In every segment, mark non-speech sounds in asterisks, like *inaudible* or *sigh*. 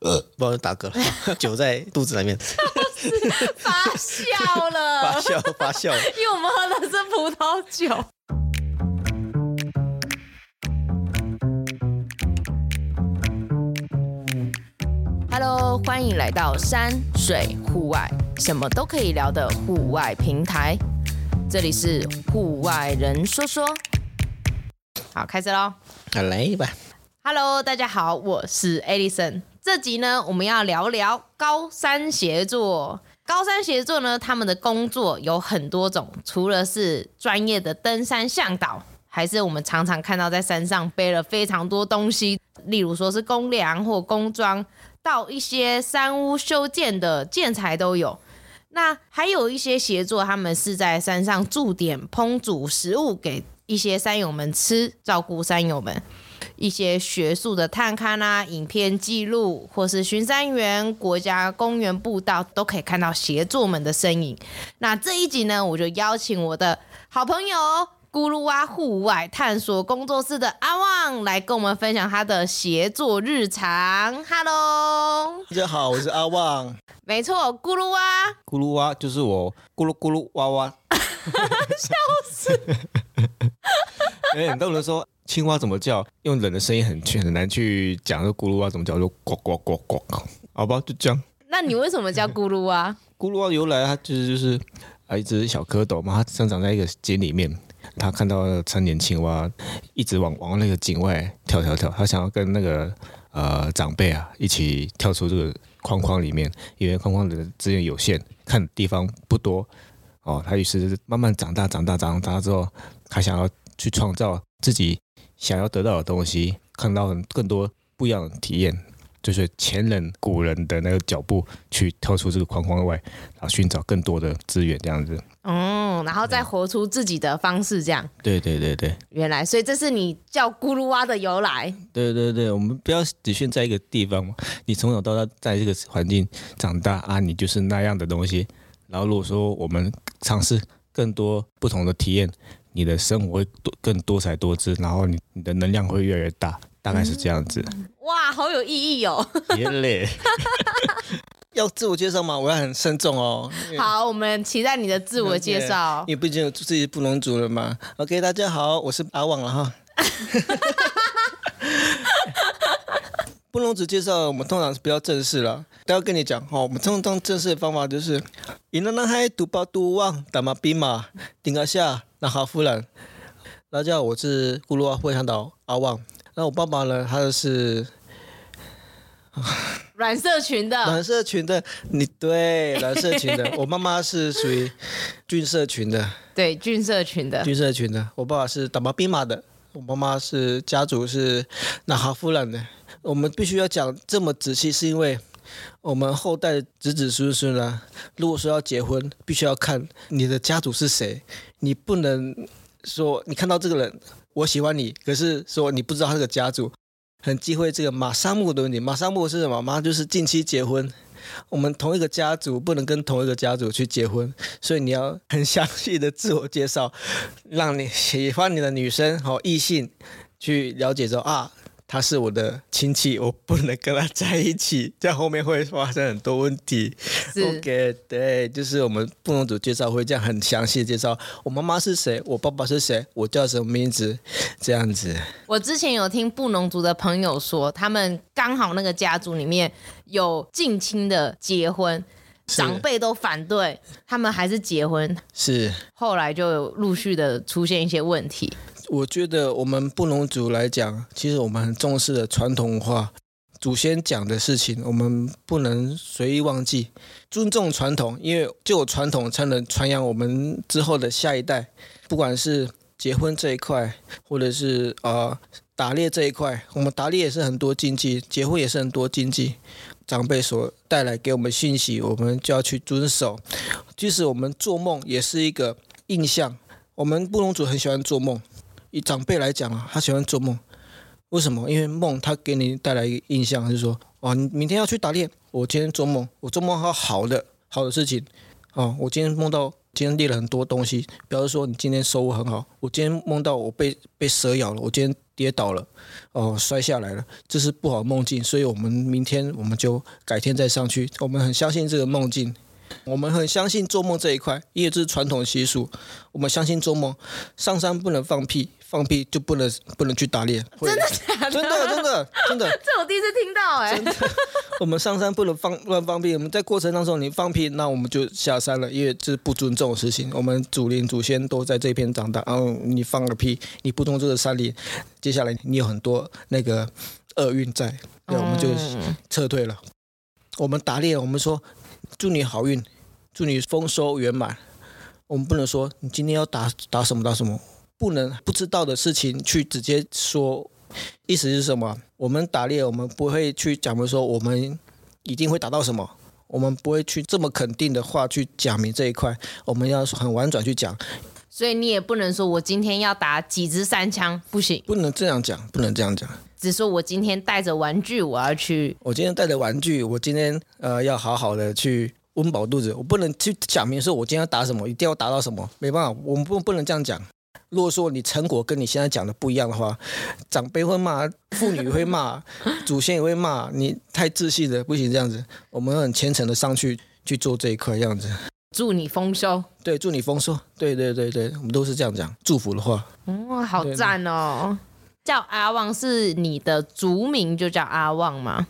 呃，不好打嗝了，*laughs* 酒在肚子里面，发酵了，发酵发酵，因为我们喝的是葡萄酒。Hello，欢迎来到山水户外，什么都可以聊的户外平台。这里是户外人说说，好，开始喽，好，来吧。Hello，大家好，我是 Alison。这集呢，我们要聊聊高山协作。高山协作呢，他们的工作有很多种，除了是专业的登山向导，还是我们常常看到在山上背了非常多东西，例如说是公粮或工装，到一些山屋修建的建材都有。那还有一些协作，他们是在山上驻点烹煮食物给一些山友们吃，照顾山友们。一些学术的探勘啊、影片记录，或是巡山员、国家公园步道，都可以看到协作们的身影。那这一集呢，我就邀请我的好朋友咕噜蛙户外探索工作室的阿旺来跟我们分享他的协作日常。Hello，大家好，我是阿旺。没错，咕噜蛙，咕噜蛙就是我，咕噜咕噜蛙蛙。*laughs* 笑死！哎、欸，很多人说。青蛙怎么叫？用人的声音很很难去讲。这咕噜蛙怎么叫？就呱呱呱呱呱。好吧，就这样。那你为什么叫咕噜蛙？咕噜蛙由来，它就是就是啊，一只小蝌蚪嘛，它生长在一个井里面。它看到成年青蛙一直往往那个井外跳跳跳，它想要跟那个呃长辈啊一起跳出这个框框里面，因为框框的资源有限，看的地方不多哦。它于是慢慢长大，长大，长大之后，它想要去创造自己。想要得到的东西，看到更多不一样的体验，就是前人古人的那个脚步，去跳出这个框框外，然后寻找更多的资源，这样子。嗯，然后再活出自己的方式，这样。对对对对。原来，所以这是你叫咕噜蛙的由来。对对对，我们不要只限在一个地方嘛，你从小到大在这个环境长大啊，你就是那样的东西。然后如果说我们尝试更多不同的体验。你的生活会多更多彩多姿，然后你你的能量会越来越大，大概是这样子。嗯、哇，好有意义哦！别累，*laughs* 要自我介绍吗？我要很慎重哦。好，我们期待你的自我介绍。因为毕竟有自己布农族了嘛。OK，大家好，我是阿旺了哈。布农族介绍，我们通常是比较正式了。都要跟你讲哈，我们通常正式的方法就是：伊那那嗨独包独旺打马兵马顶个下。那哈，夫人，大家好，我是咕噜阿会向导阿旺。那我爸爸呢？他是 *laughs* 染色群的。染色群的，你对染色群的。*laughs* 我妈妈是属于郡社群的。对，郡社群的。郡社群的。我爸爸是打毛兵马的。我妈妈是家族是那哈夫人的。我们必须要讲这么仔细，是因为我们后代的子子孙孙呢，如果说要结婚，必须要看你的家族是谁。你不能说你看到这个人，我喜欢你，可是说你不知道他这个家族，很忌讳这个马杀木的问题。马杀木是什么？马就是近期结婚，我们同一个家族不能跟同一个家族去结婚，所以你要很详细的自我介绍，让你喜欢你的女生和异性去了解说啊。他是我的亲戚，我不能跟他在一起，这样后面会发生很多问题。是。OK，对，就是我们布农族介绍会这样很详细的介绍，我妈妈是谁，我爸爸是谁，我叫什么名字，这样子。我之前有听布农族的朋友说，他们刚好那个家族里面有近亲的结婚，长辈都反对，他们还是结婚，是。后来就陆续的出现一些问题。我觉得我们布农族来讲，其实我们很重视的传统文化，祖先讲的事情，我们不能随意忘记，尊重传统，因为就有传统才能传扬我们之后的下一代。不管是结婚这一块，或者是呃打猎这一块，我们打猎也是很多禁忌，结婚也是很多禁忌，长辈所带来给我们信息，我们就要去遵守。即使我们做梦也是一个印象，我们布农族很喜欢做梦。以长辈来讲啊，他喜欢做梦，为什么？因为梦他给你带来一个印象，就是说，哇，你明天要去打猎，我今天做梦，我做梦好好的好的事情，哦，我今天梦到今天猎了很多东西，表示说你今天收获很好，我今天梦到我被被蛇咬了，我今天跌倒了，哦，摔下来了，这是不好梦境，所以我们明天我们就改天再上去。我们很相信这个梦境，我们很相信做梦这一块，因为这是传统习俗。我们相信做梦，上山不能放屁。放屁就不能不能去打猎，真的假的？真的真的真的，*laughs* 这我第一次听到哎、欸。*laughs* 我们上山不能放乱放屁，我们在过程当中你放屁，那我们就下山了，因为这是不尊重的事情。我们祖灵祖先都在这片长大，然后你放个屁，你不尊重这个山里，接下来你有很多那个厄运在，对，我们就撤退了。嗯、我们打猎，我们说祝你好运，祝你丰收圆满。我们不能说你今天要打打什么打什么。不能不知道的事情去直接说，意思是什么？我们打猎，我们不会去讲明说我们一定会打到什么，我们不会去这么肯定的话去讲明这一块，我们要很婉转去讲。所以你也不能说我今天要打几支三枪，不行，不能这样讲，不能这样讲。只说我今天带着玩具，我要去。我今天带着玩具，我今天呃要好好的去温饱肚子，我不能去讲明说我今天要打什么，一定要打到什么，没办法，我们不不能这样讲。如果说你成果跟你现在讲的不一样的话，长辈会骂，*laughs* 妇女会骂，祖先也会骂，你太自信了，不行这样子。我们很虔诚的上去去做这一块，这样子。祝你丰收。对，祝你丰收。对对对对，我们都是这样讲，祝福的话。哦，好赞哦！叫阿旺是你的族名，就叫阿旺吗？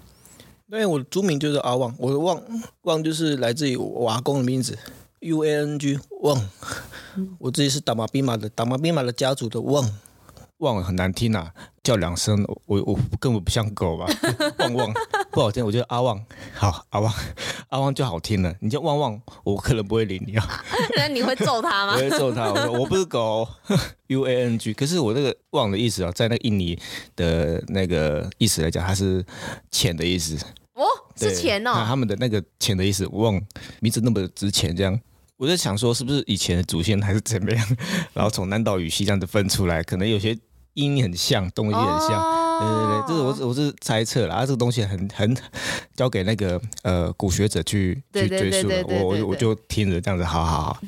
对，我的族名就是阿旺，我的旺旺就是来自于我阿公的名字。U A N G 旺，我自己是打马兵马的，打马兵马的家族的旺，旺很难听啊，叫两声我我根本不像狗吧，*laughs* 旺旺不好听，我觉得阿旺好，阿旺阿旺就好听了，你叫旺旺，我可能不会理你啊，*laughs* 那你会揍他吗？*laughs* 我会揍他，我说我不是狗，U A N G，可是我那个旺的意思啊，在那个印尼的那个意思来讲，它是钱的意思。哦，是钱哦，他们的那个钱的意思，旺名字那么值钱这样。我在想说，是不是以前的祖先还是怎么样？然后从南岛语系这样子分出来，可能有些音很像，东西很像。哦、对对对，这是我我是猜测啦。啊，这个东西很很交给那个呃古学者去去追溯了。我我我就听着这样子，好好好。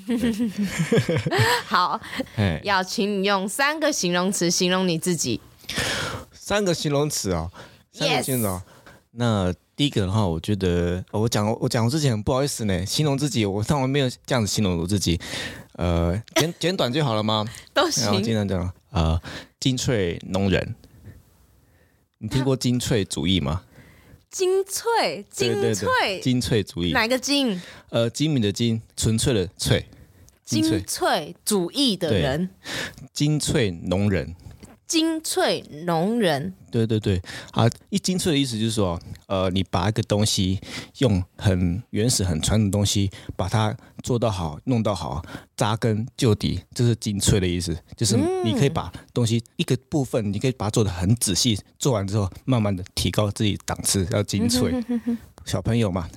好，*laughs* 要请你用三个形容词形容你自己。三个形容词哦，三个形容.那。第一个的话，我觉得我讲我讲我之前很不好意思呢，形容自己，我从来没有这样子形容我自己，呃，简简短就好了吗？都行。经常讲，呃，精粹农人，你听过精粹主义吗？精粹，精粹，对对对，精粹主义，哪个精？呃，精明的精，纯粹的粹，精粹主义的人，精粹农人。精粹农人，对对对，啊，一精粹的意思就是说，呃，你把一个东西用很原始、很传统的东西，把它做到好、弄到好、扎根就底，这是精粹的意思。就是你可以把东西一个部分，你可以把它做得很仔细，做完之后，慢慢的提高自己档次，要精粹。*laughs* 小朋友嘛，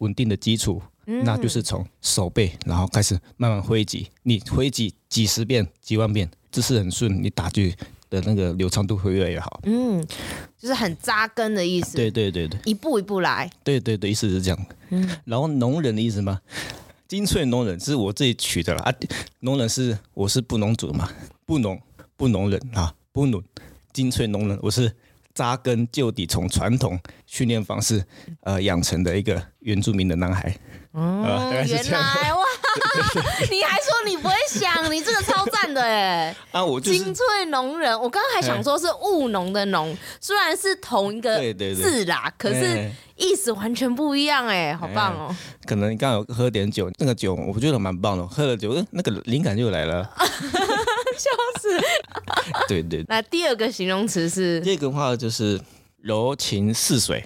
稳定的基础，那就是从手背，然后开始慢慢挥击，你挥击几十遍、几万遍，姿势很顺，你打就。的那个流畅度会越来越好，嗯，就是很扎根的意思。对对对对，一步一步来。对对对，意思是这样。嗯，然后农人的意思吗？精粹农人是我自己取的啦啊。农人是我是布农族嘛，布农布农人啊，布农精粹农人，我是扎根就底，从传统训练方式呃养成的一个原住民的男孩。哦，呃、原来哇。*laughs* 你还说你不会想，你这个超赞的哎！*laughs* 啊，我就是精粹农人。我刚刚还想说是务农的农，虽然是同一个字啦，可是意思完全不一样哎，好棒哦！可能你刚刚有喝点酒，那个酒我觉得蛮棒的，喝了酒，那个灵感就来了。*laughs* 笑死！对对。那第二个形容词是？这个话就是柔情似水。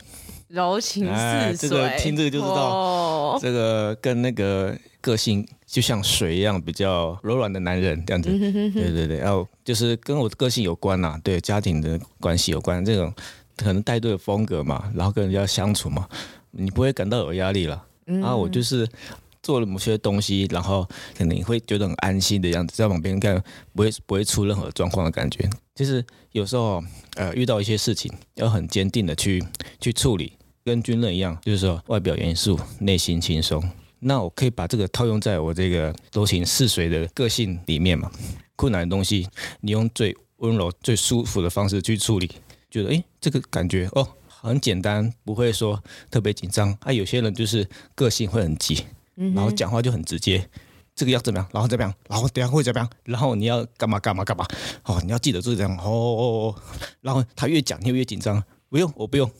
柔情似水，这个听这个就知道，这个跟那个。个性就像水一样，比较柔软的男人这样子，对对对，然后就是跟我的个性有关呐，对家庭的关系有关，这种可能带队的风格嘛，然后跟人家相处嘛，你不会感到有压力了。然后我就是做了某些东西，然后可能你会觉得很安心的样子，在旁边看不会不会出任何状况的感觉。就是有时候呃遇到一些事情，要很坚定的去去处理，跟军人一样，就是说外表严肃，内心轻松。那我可以把这个套用在我这个柔情似水的个性里面嘛？困难的东西，你用最温柔、最舒服的方式去处理。觉得诶，这个感觉哦，很简单，不会说特别紧张。啊，有些人就是个性会很急，然后讲话就很直接。这个要怎么样？然后怎么样？然后等下会怎么样？然后你要干嘛干嘛干嘛？哦，你要记得就是这样。哦哦哦。然后他越讲，你越紧张。不用，我不用，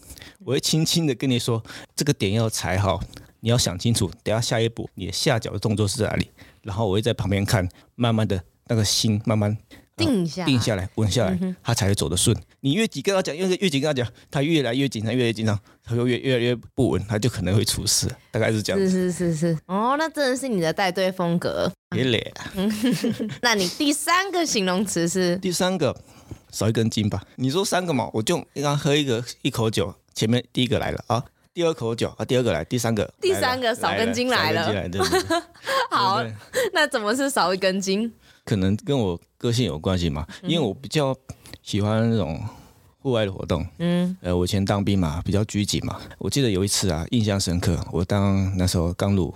我会轻轻的跟你说，这个点要踩好，你要想清楚。等下下一步，你的下脚的动作是在哪里？然后我会在旁边看，慢慢的那个心慢慢。定下，定下来，稳下来，他才会走得顺。你越紧跟他讲，越越紧跟他讲，他越来越紧张，越来越紧张，他就越越来越不稳，他就可能会出事。大概是这样子。是是是是。哦，那真的是你的带队风格。*laughs* 别脸。*laughs* 那你第三个形容词是？第三个，少一根筋吧。你说三个嘛，我就刚喝一个一口酒，前面第一个来了啊，第二口酒啊，第二个来，第三个，第三个少根筋来了。*laughs* 好，那怎么是少一根筋？可能跟我个性有关系嘛，因为我比较喜欢那种户外的活动。嗯，呃，我以前当兵嘛，比较拘谨嘛。我记得有一次啊，印象深刻，我当那时候刚入，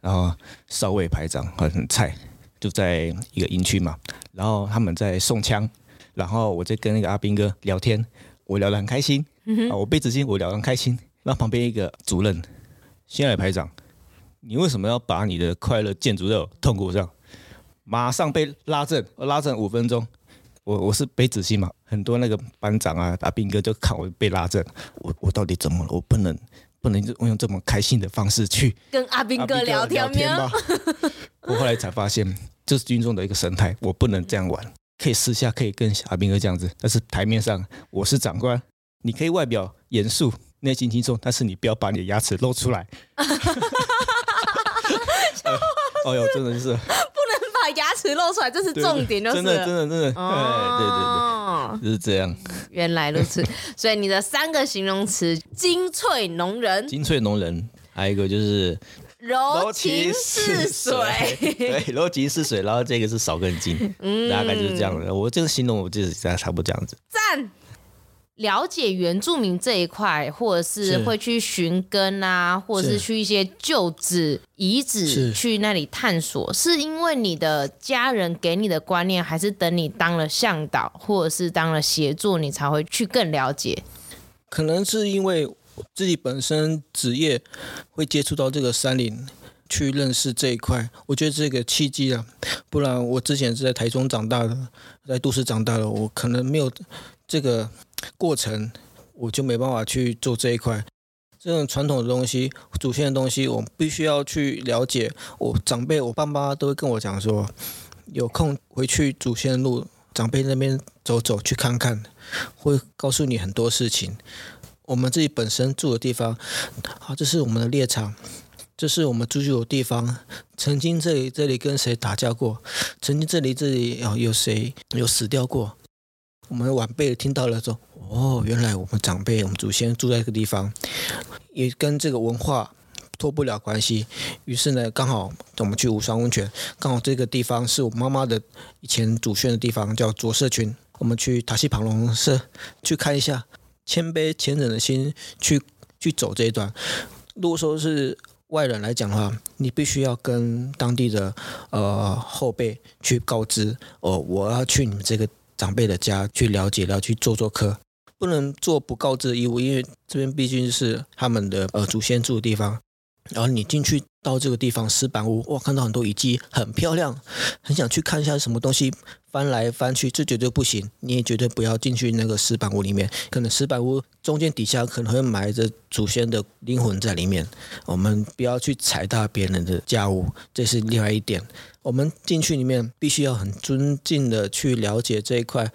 然后少尉排长很菜，就在一个营区嘛，然后他们在送枪，然后我在跟那个阿兵哥聊天，我聊得很开心。啊，我背纸巾，我聊得很开心。那旁边一个主任，新来排长，你为什么要把你的快乐建筑在痛苦上？马上被拉正，拉正五分钟。我我是背子心嘛，很多那个班长啊、阿兵哥就看我被拉正，我我到底怎么了？我不能不能用这么开心的方式去跟阿兵哥聊天，聊天吗？我后来才发现，这是军中的一个生态，我不能这样玩。可以私下可以跟阿兵哥这样子，但是台面上我是长官，你可以外表严肃、内心轻松，但是你不要把你的牙齿露出来。呃、*laughs* 哦哟，真的是不能。把牙齿露出来，这是重点，就是真的，真的，真的，哦、对对对，就是这样。原来如此，*laughs* 所以你的三个形容词：精粹农人，精粹农人，还有一个就是柔情似水，*laughs* 对，柔情似水。然后这个是少根筋，嗯，大概就是这样的。我就是形容，我就是差不多这样子。赞。了解原住民这一块，或者是会去寻根啊，或者是去一些旧址遗址去那里探索，是因为你的家人给你的观念，还是等你当了向导，或者是当了协助，你才会去更了解？可能是因为自己本身职业会接触到这个山林，去认识这一块。我觉得这个契机啊，不然我之前是在台中长大的，在都市长大的，我可能没有这个。过程我就没办法去做这一块，这种传统的东西、祖先的东西，我必须要去了解。我长辈、我爸妈都会跟我讲说，有空回去祖先的路，长辈那边走走，去看看，会告诉你很多事情。我们自己本身住的地方，好，这是我们的猎场，这是我们居住的地方。曾经这里这里跟谁打架过？曾经这里这里有有谁有死掉过？我们晚辈听到了说：“哦，原来我们长辈、我们祖先住在这个地方，也跟这个文化脱不了关系。”于是呢，刚好我们去武双温泉，刚好这个地方是我妈妈的以前祖先的地方，叫卓社群。我们去塔西旁龙社去看一下，谦卑虔诚的心去去走这一段。如果说是外人来讲的话，你必须要跟当地的呃后辈去告知哦，我要去你们这个。长辈的家去了解，然后去做做客，不能做不告知的义务，因为这边毕竟是他们的呃祖先住的地方。然后你进去到这个地方石板屋，哇，看到很多遗迹，很漂亮，很想去看一下什么东西。翻来翻去，这绝对不行，你也绝对不要进去那个石板屋里面，可能石板屋中间底下可能会埋着祖先的灵魂在里面。我们不要去踩踏别人的家屋，这是另外一点。我们进去里面必须要很尊敬的去了解这一块，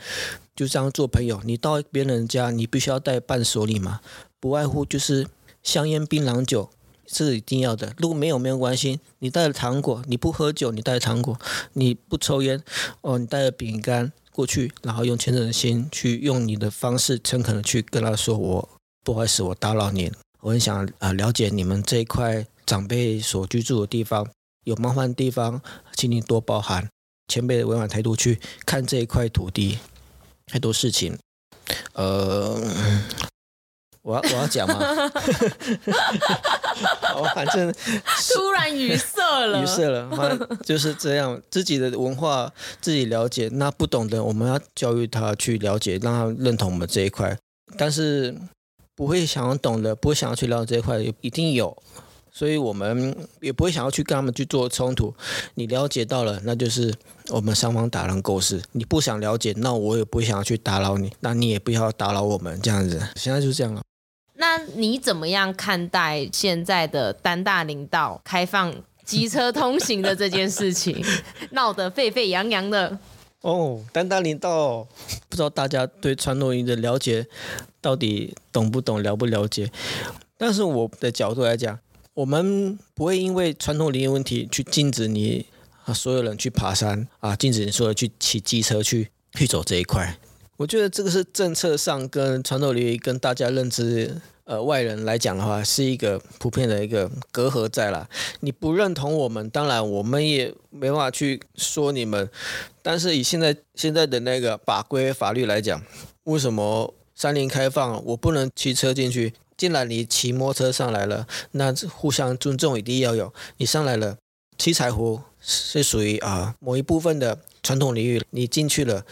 就这样做朋友。你到别人家，你必须要带伴手礼嘛，不外乎就是香烟、槟榔酒，是一定要的。如果没有没有关系，你带了糖果，你不喝酒，你带糖果，你不抽烟，哦，你带了饼干过去，然后用虔诚的心去用你的方式诚恳的去跟他说我，我不好意思，我打扰您，我很想啊了解你们这一块长辈所居住的地方。有麻烦的地方，请你多包涵。前辈的委婉态度去看这一块土地，太多事情。呃，我要我要讲吗？*laughs* 我反正 *laughs* 突然语塞了，语塞了，*laughs* 反正就是这样。自己的文化自己了解，那不懂的我们要教育他去了解，让他认同我们这一块。但是不会想要懂的，不会想要去了解这一块，一定有。所以我们也不会想要去跟他们去做冲突。你了解到了，那就是我们双方达成共识。你不想了解，那我也不会想要去打扰你，那你也不要打扰我们这样子。现在就是这样了。那你怎么样看待现在的丹大林道开放机车通行的这件事情？*laughs* 闹得沸沸扬扬的。哦，丹大林道，不知道大家对传统林的了解到底懂不懂，了不了解？但是我的角度来讲。我们不会因为传统林业问题去禁止你啊，所有人去爬山啊，禁止你所有人去骑机车去去走这一块。我觉得这个是政策上跟传统领域跟大家认知呃外人来讲的话，是一个普遍的一个隔阂在了。你不认同我们，当然我们也没办法去说你们。但是以现在现在的那个法规法律来讲，为什么山林开放我不能骑车进去？既然你骑摩托车上来了，那互相尊重一定要有。你上来了，七彩湖是属于啊某一部分的传统领域，你进去了，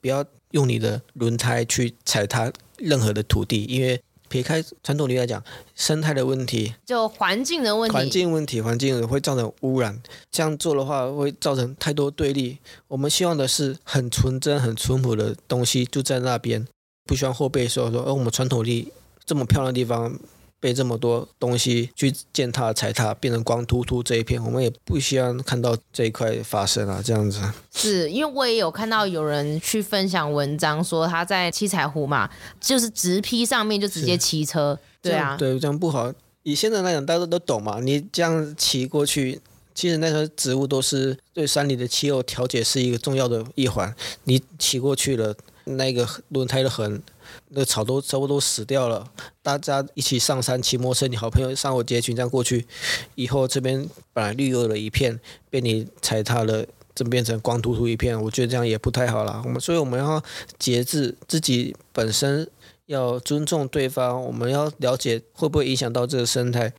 不要用你的轮胎去踩踏任何的土地，因为撇开传统地来讲，生态的问题，就环境的问题，环境问题，环境会造成污染。这样做的话，会造成太多对立。我们希望的是很纯真、很淳朴的东西就在那边，不希望后辈说说，而、哦、我们传统力。这么漂亮的地方被这么多东西去践踏踩踏，变成光秃秃这一片，我们也不希望看到这一块发生啊，这样子。是因为我也有看到有人去分享文章，说他在七彩湖嘛，就是直批上面就直接骑车，对啊，对，这样不好。以现在来讲，大家都懂嘛，你这样骑过去，其实那些植物都是对山里的气候调节是一个重要的一环。你骑过去了，那个轮胎的痕。那草都差不多死掉了，大家一起上山骑摩托车，你好朋友上我街群这样过去，以后这边本来绿油的一片，被你踩踏了，真变成光秃秃一片，我觉得这样也不太好了。我们所以我们要节制自己本身，要尊重对方，我们要了解会不会影响到这个生态。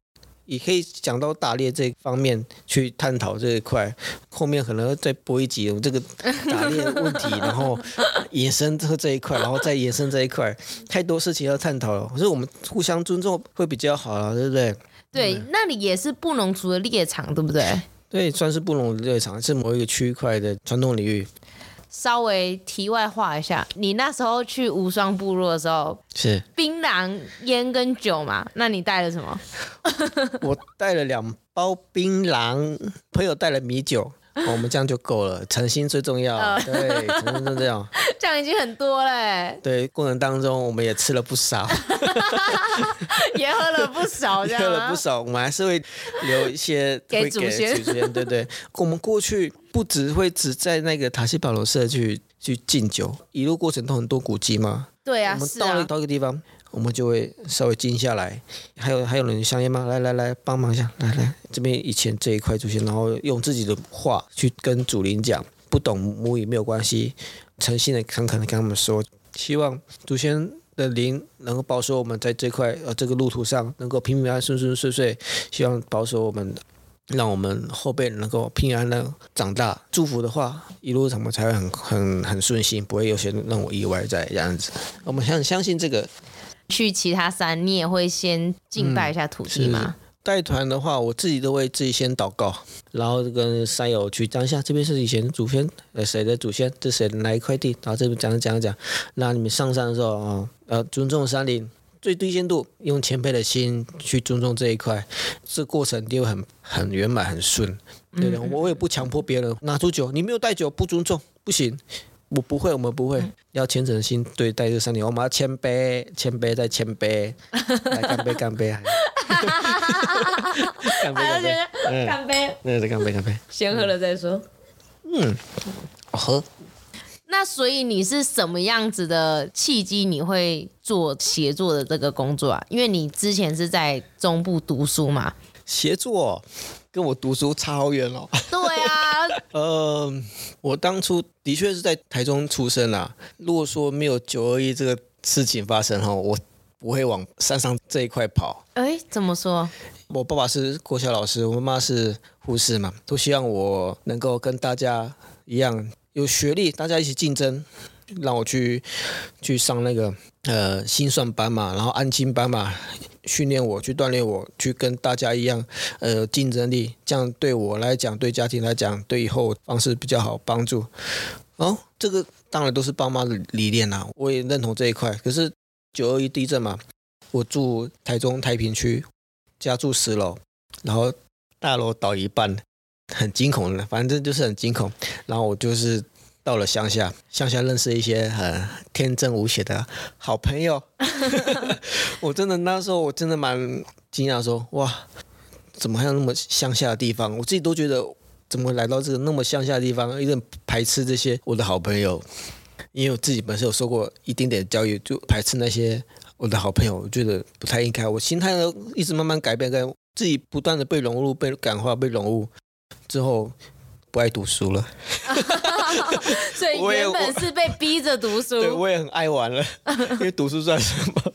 也可以讲到打猎这方面去探讨这一块，后面可能再播一集有这个打猎的问题，然后延伸这这一块，然后再延伸这一块，太多事情要探讨了。所以我们互相尊重会比较好啊，对不对？对，那里也是布农族的猎场，对不对？对，算是布农的猎场，是某一个区块的传统领域。稍微题外话一下，你那时候去无双部落的时候，是槟榔烟跟酒嘛？那你带了什么？*laughs* 我带了两包槟榔，朋友带了米酒。哦、我们这样就够了，诚心最重要。呃、对，诚心就这样，*laughs* 这样已经很多嘞。对，过程当中我们也吃了不少，*laughs* 也喝了不少，这样。喝了不少，我们还是会留一些 *laughs* 给祖先，祖先，对对。我们过去不只会只在那个塔西保罗社去去敬酒，一路过程都很多古迹嘛。对啊，我们到了到一个地方。我们就会稍微静下来，还有还有人香烟吗？来来来，帮忙一下，来来，这边以前这一块祖先，然后用自己的话去跟祖灵讲，不懂母语没有关系，诚心的诚恳的跟他们说，希望祖先的灵能够保守我们在这块呃这个路途上能够平平安安顺顺遂遂，希望保守我们，让我们后辈能够平安的长大，祝福的话一路上我们才会很很很顺心，不会有些让我意外在这样子，我们很相信这个。去其他山，你也会先敬拜一下土地吗？带团的话，我自己都会自己先祷告，然后跟山友去讲一下，这边是以前的祖先，呃，谁的祖先，这谁的哪一块地，然后这边讲讲讲。那你们上山的时候啊，呃，尊重山林，最低限度用谦卑的心去尊重这一块，这过程就很很圆满很顺，对的。我也不强迫别人拿出酒，你没有带酒不尊重，不行。我不会，我们不会，要虔诚心对待这三点，我们要谦卑，谦卑再谦卑，*laughs* 来干杯，干杯，*laughs* 干杯，干杯，干杯，那再干杯，干杯，先喝了再说。嗯，我喝。那所以你是什么样子的契机，你会做协作的这个工作啊？因为你之前是在中部读书嘛。协作跟我读书差好远哦。*laughs* 呃，我当初的确是在台中出生啊。如果说没有九二一这个事情发生哈，我不会往山上这一块跑。哎，怎么说？我爸爸是国小老师，我妈妈是护士嘛，都希望我能够跟大家一样有学历，大家一起竞争，让我去去上那个呃心算班嘛，然后安亲班嘛，训练我去锻炼我，去跟大家一样呃竞争力，这样对我来讲，对家庭来讲，对以后方式比较好帮助。哦，这个当然都是爸妈的理念啦，我也认同这一块。可是九二一地震嘛，我住台中太平区。家住十楼，然后大楼倒一半，很惊恐的，反正就是很惊恐。然后我就是到了乡下，乡下认识一些很天真无邪的好朋友。*laughs* 我真的那时候我真的蛮惊讶，说哇，怎么还有那么乡下的地方？我自己都觉得怎么来到这个那么乡下的地方，有点排斥这些我的好朋友，因为我自己本身有受过一丁点教育，就排斥那些。我的好朋友，我觉得不太应该。我心态呢，一直慢慢改变，跟自己不断的被融入、被感化、被融入之后，不爱读书了。*laughs* *laughs* *laughs* 所以原本是被逼着读书。对，我也很爱玩了，*laughs* 因为读书算什么？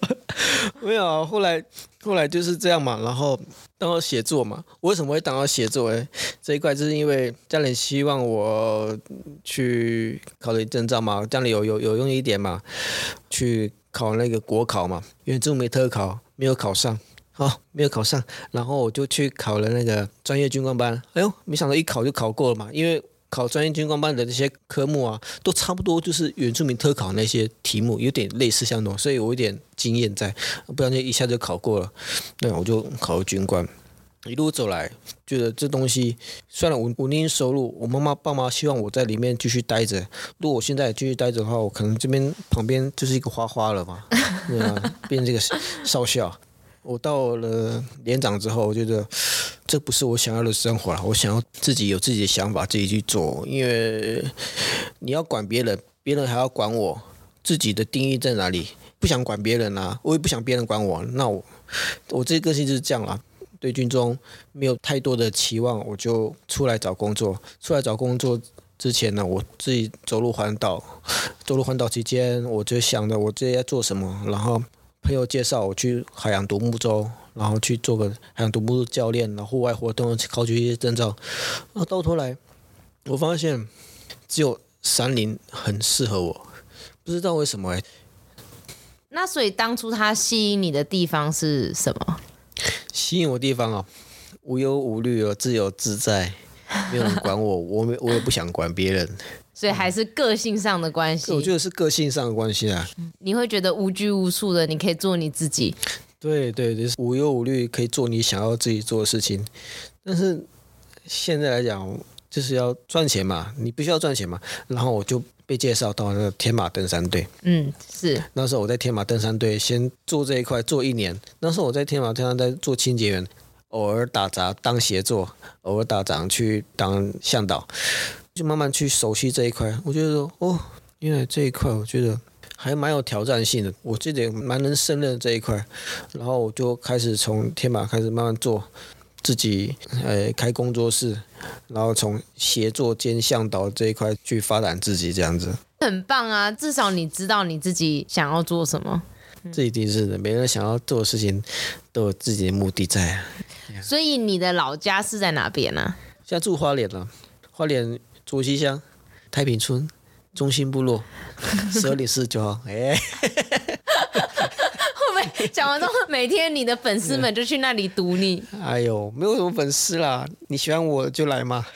*laughs* 没有啊，后来后来就是这样嘛。然后当到写作嘛，我为什么会当到写作？哎，这一块就是因为家里希望我去考点证照嘛，家里有有有用一点嘛，去。考那个国考嘛，原住民特考没有考上，好、哦、没有考上，然后我就去考了那个专业军官班。哎呦，没想到一考就考过了嘛，因为考专业军官班的那些科目啊，都差不多就是原住民特考那些题目，有点类似相同，所以我有点经验在，不然就一下就考过了。那我就考了军官。一路走来，觉得这东西虽然稳稳定收入，我妈妈爸妈希望我在里面继续待着。如果我现在继续待着的话，我可能这边旁边就是一个花花了嘛，*laughs* 对啊，变成这个少校。我到了连长之后，我觉得 *sighs* 这不是我想要的生活了。我想要自己有自己的想法，自己去做。因为 *sighs* 你要管别人，别人还要管我，自己的定义在哪里？不想管别人啊，我也不想别人管我。那我我这个个性就是这样啦。对军中没有太多的期望，我就出来找工作。出来找工作之前呢，我自己走路环岛，走路环岛期间，我就想着我这要做什么。然后朋友介绍我去海洋独木舟，然后去做个海洋独木舟教练，然后户外活动考取一些证照。那到头来，我发现只有山林很适合我，不知道为什么哎。那所以当初他吸引你的地方是什么？吸引我地方啊，无忧无虑哦，自由自在，没有人管我，我没我也不想管别人，所以还是个性上的关系。我觉得是个性上的关系啊。你会觉得无拘无束的，你可以做你自己。对对对，无忧无虑，可以做你想要自己做的事情。但是现在来讲，就是要赚钱嘛，你必须要赚钱嘛。然后我就。被介绍到那个天马登山队，嗯，是那时候我在天马登山队先做这一块做一年。那时候我在天马登山队做清洁员，偶尔打杂当协作，偶尔打杂去当向导，就慢慢去熟悉这一块。我觉得说哦，原来这一块我觉得还蛮有挑战性的，我自己蛮能胜任这一块。然后我就开始从天马开始慢慢做。自己呃开工作室，然后从协作兼向导这一块去发展自己，这样子很棒啊！至少你知道你自己想要做什么。这一定是的，每个人想要做的事情都有自己的目的在。所以你的老家是在哪边呢？现在住花莲了，花莲竹溪乡太平村中心部落十二点四十九号。哎。*laughs* *laughs* 讲完之后，每天你的粉丝们就去那里堵你。哎呦，没有什么粉丝啦，你喜欢我就来嘛。*laughs*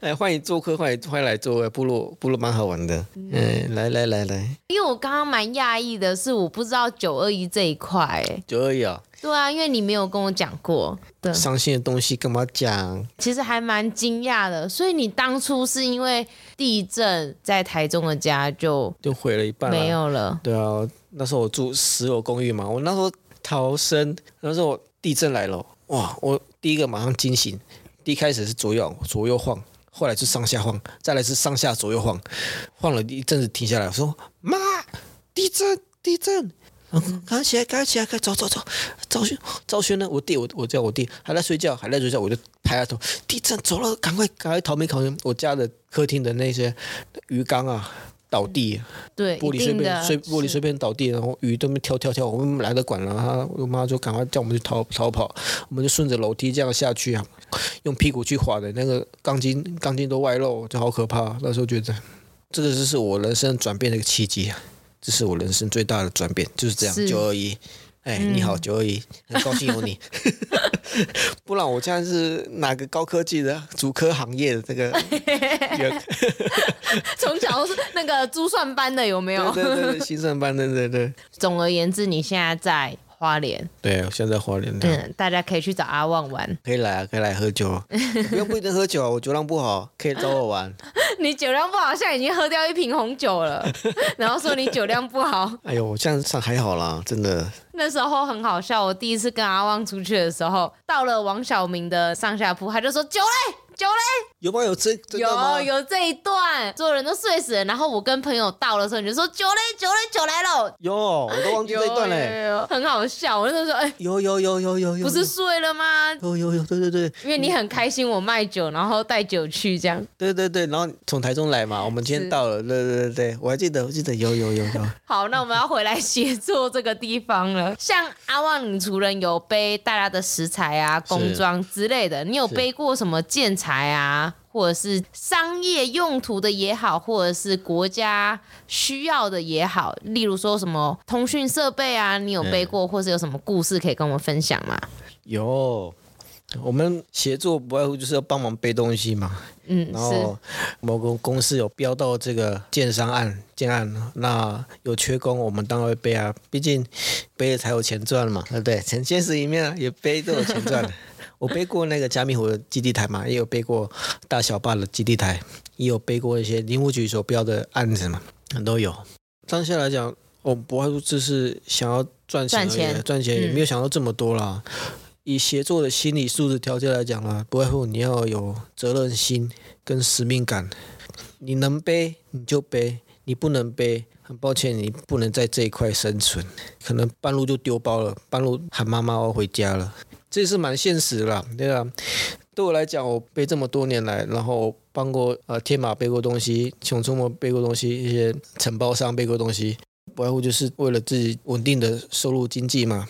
哎，欢迎做客，欢迎欢迎来做部落，部落蛮好玩的。嗯，来来来来。因为我刚刚蛮讶异的是，我不知道九二一这一块。哎，九二一啊。对啊，因为你没有跟我讲过。对，伤心的东西干嘛讲？其实还蛮惊讶的。所以你当初是因为地震，在台中的家就就毁了一半，没有了。对啊，那时候我住十楼公寓嘛，我那时候逃生，那时候地震来了，哇！我第一个马上惊醒，第一开始是左右左右晃，后来是上下晃，再来是上下左右晃，晃了一阵子停下来，我说妈，地震，地震。赶快起来，赶快起来，快走走走！赵轩，赵轩呢？我弟，我我叫我弟，还在睡觉，还在睡觉，我就拍他头，地震走了，赶快赶快逃命逃命！我家的客厅的那些鱼缸啊，倒地，对，玻璃碎片碎玻璃碎片倒地，然后鱼都没跳跳跳，我们懒得管了。他我妈就赶快叫我们去逃逃跑，我们就顺着楼梯这样下去啊，用屁股去滑的，那个钢筋钢筋都外露，就好可怕。那时候觉得，这个就是我人生转变的一个契机啊，这是我人生最大的转变，就是这样，九二一。哎，你好，九二一，很高兴有你。*laughs* 不然我现在是哪个高科技的主科行业的这个 *laughs* 人？*laughs* 从小是那个珠算班的有没有？对对对，心算班的对对。总而言之，你现在在。花莲，对，我现在花莲。嗯，大家可以去找阿旺玩，可以来啊，可以来喝酒。*laughs* 不用不一定喝酒啊，我酒量不好，可以找我玩。*laughs* 你酒量不好，现在已经喝掉一瓶红酒了，*laughs* 然后说你酒量不好。哎呦，我这样算还好啦，真的。那时候很好笑，我第一次跟阿旺出去的时候，到了王小明的上下铺，他就说酒嘞。酒嘞？有吗？有这有有这一段，所有人都睡死了。然后我跟朋友到的时候，你就说酒嘞，酒嘞，*laughs* 酒来了。有，我都忘记这一段嘞。很好笑，我那时候说，哎，有有有有有有，不是睡了吗？有有有，对对对。因为你很开心，我卖酒，然后带酒去这样。对对对，然后从台中来嘛，我们今天到了。对对对对，我还记得，我记得有有有有。好，那我们要回来协作这个地方了。像阿旺，你除了有背大家的食材啊、工装之类的，你有背过什么建材啊？或者是商业用途的也好，或者是国家需要的也好，例如说什么通讯设备啊，你有背过，或是有什么故事可以跟我们分享吗？有，我们协作不外乎就是要帮忙背东西嘛。嗯，然后某个公司有标到这个建商案、建案，那有缺工，我们当然会背啊，毕竟背了才有钱赚嘛，对不对？钱现实一面也背都有钱赚。*laughs* 我背过那个加密湖的基地台嘛，也有背过大小坝的基地台，也有背过一些林务局所标的案子嘛，都有。当下来讲，我不外乎就是想要赚钱而已，赚钱，赚钱也没有想到这么多啦。嗯、以协作的心理素质条件来讲啦，不外乎你要有责任心跟使命感，你能背你就背，你不能背，很抱歉，你不能在这一块生存，可能半路就丢包了，半路喊妈妈我要回家了。这是蛮现实的啦，对啊，对我来讲，我背这么多年来，然后帮过呃天马背过东西，熊出没背过东西，一些承包商背过东西，不外乎就是为了自己稳定的收入经济嘛。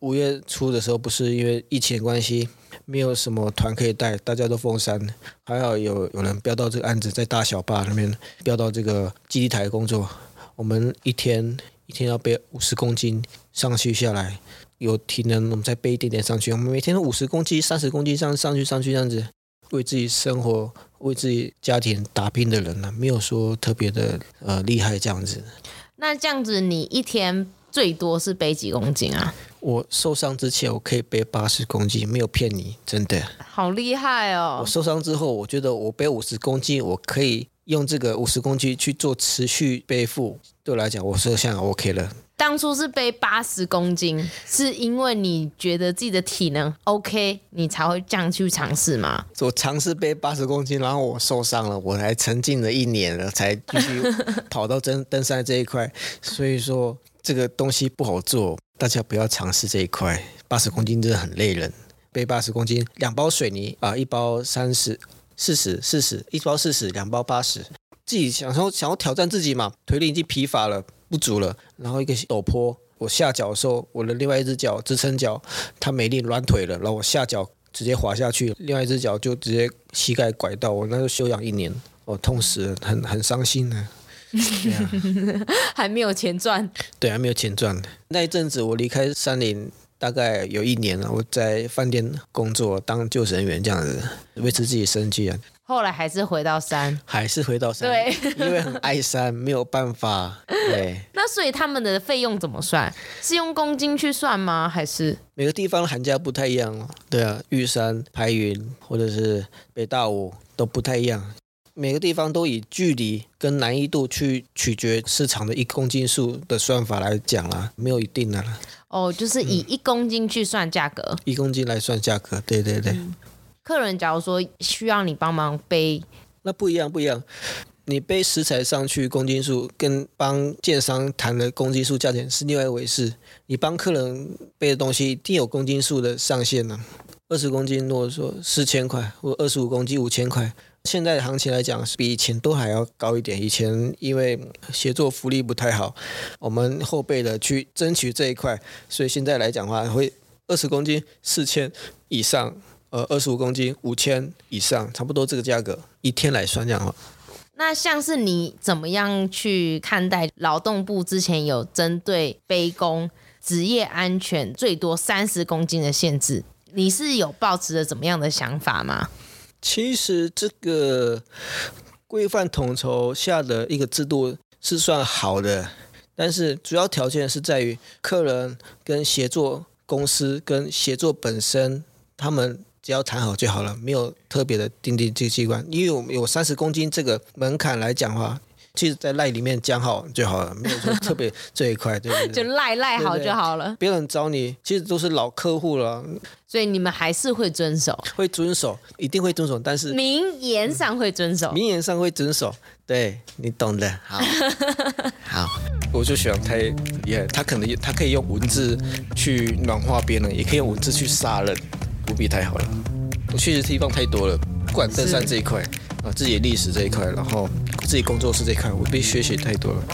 五月初的时候，不是因为疫情关系，没有什么团可以带，大家都封山，还好有有人标到这个案子，在大小坝那边标到这个基地台工作，我们一天一天要背五十公斤上去下来。有体能，我们再背一点点上去。我们每天都五十公斤、三十公斤上上去、上去这样子，为自己生活、为自己家庭打拼的人呢、啊，没有说特别的呃厉害这样子。那这样子，你一天最多是背几公斤啊？我受伤之前，我可以背八十公斤，没有骗你，真的。好厉害哦！我受伤之后，我觉得我背五十公斤，我可以用这个五十公斤去做持续背负。对我来讲，我说现在 OK 了。当初是背八十公斤，是因为你觉得自己的体能 OK，你才会这样去尝试吗？我尝试背八十公斤，然后我受伤了，我还沉浸了一年了，才继续跑到登登山这一块。所以说这个东西不好做，大家不要尝试这一块。八十公斤真的很累人，背八十公斤，两包水泥啊，一包三十、四十、四十，一包四十，两包八十。自己想说想要挑战自己嘛，腿力已经疲乏了。不足了，然后一个陡坡，我下脚的时候，我的另外一只脚支撑脚，它没力软腿了，然后我下脚直接滑下去，另外一只脚就直接膝盖拐到，我那就休养一年，我痛死了，很很伤心的。对啊，还没有钱赚。对，还没有钱赚。那一阵子我离开山林大概有一年了，我在饭店工作当救生员这样子，维持自己生计啊。后来还是回到山，还是回到山，对，因为很爱山，没有办法。*laughs* 对，那所以他们的费用怎么算？是用公斤去算吗？还是每个地方寒假不太一样哦？对啊，玉山、排云或者是北大武都不太一样，每个地方都以距离跟难易度去取决市场的一公斤数的算法来讲啦，没有一定的啦。哦，就是以一公斤去算价格，嗯，一公斤来算价格，对对对。嗯客人假如说需要你帮忙背，那不一样不一样。你背食材上去公斤数，跟帮建商谈的公斤数价钱是另外一回事。你帮客人背的东西一定有公斤数的上限呢、二十公斤如果说四千块，或二十五公斤五千块，现在的行情来讲，是比以前都还要高一点。以前因为协作福利不太好，我们后辈的去争取这一块，所以现在来讲的话，会二十公斤四千以上，呃，二十五公斤五千以上，差不多这个价格，一天来算这样哈。那像是你怎么样去看待劳动部之前有针对杯弓职业安全最多三十公斤的限制？你是有抱持着怎么样的想法吗？其实这个规范统筹下的一个制度是算好的，但是主要条件是在于客人跟协作公司跟协作本身，他们只要谈好就好了，没有特别的定定这个机关。因为我们有三十公斤这个门槛来讲的话。其实，在赖里面讲好就好了，没有说特别这一块，对 *laughs* 不对？就赖赖好就好了。别人找你，其实都是老客户了，所以你们还是会遵守，会遵守，一定会遵守。但是名言上会遵守，名言上会遵守，对你懂的。好，*laughs* 好，我就喜欢他，也他可能他可以用文字去软化别人，也可以用文字去杀人，不必太好了。我确实地方太多了，不管登山这一块。啊，自己的历史这一块，然后自己工作室这一块，我被学习太多了。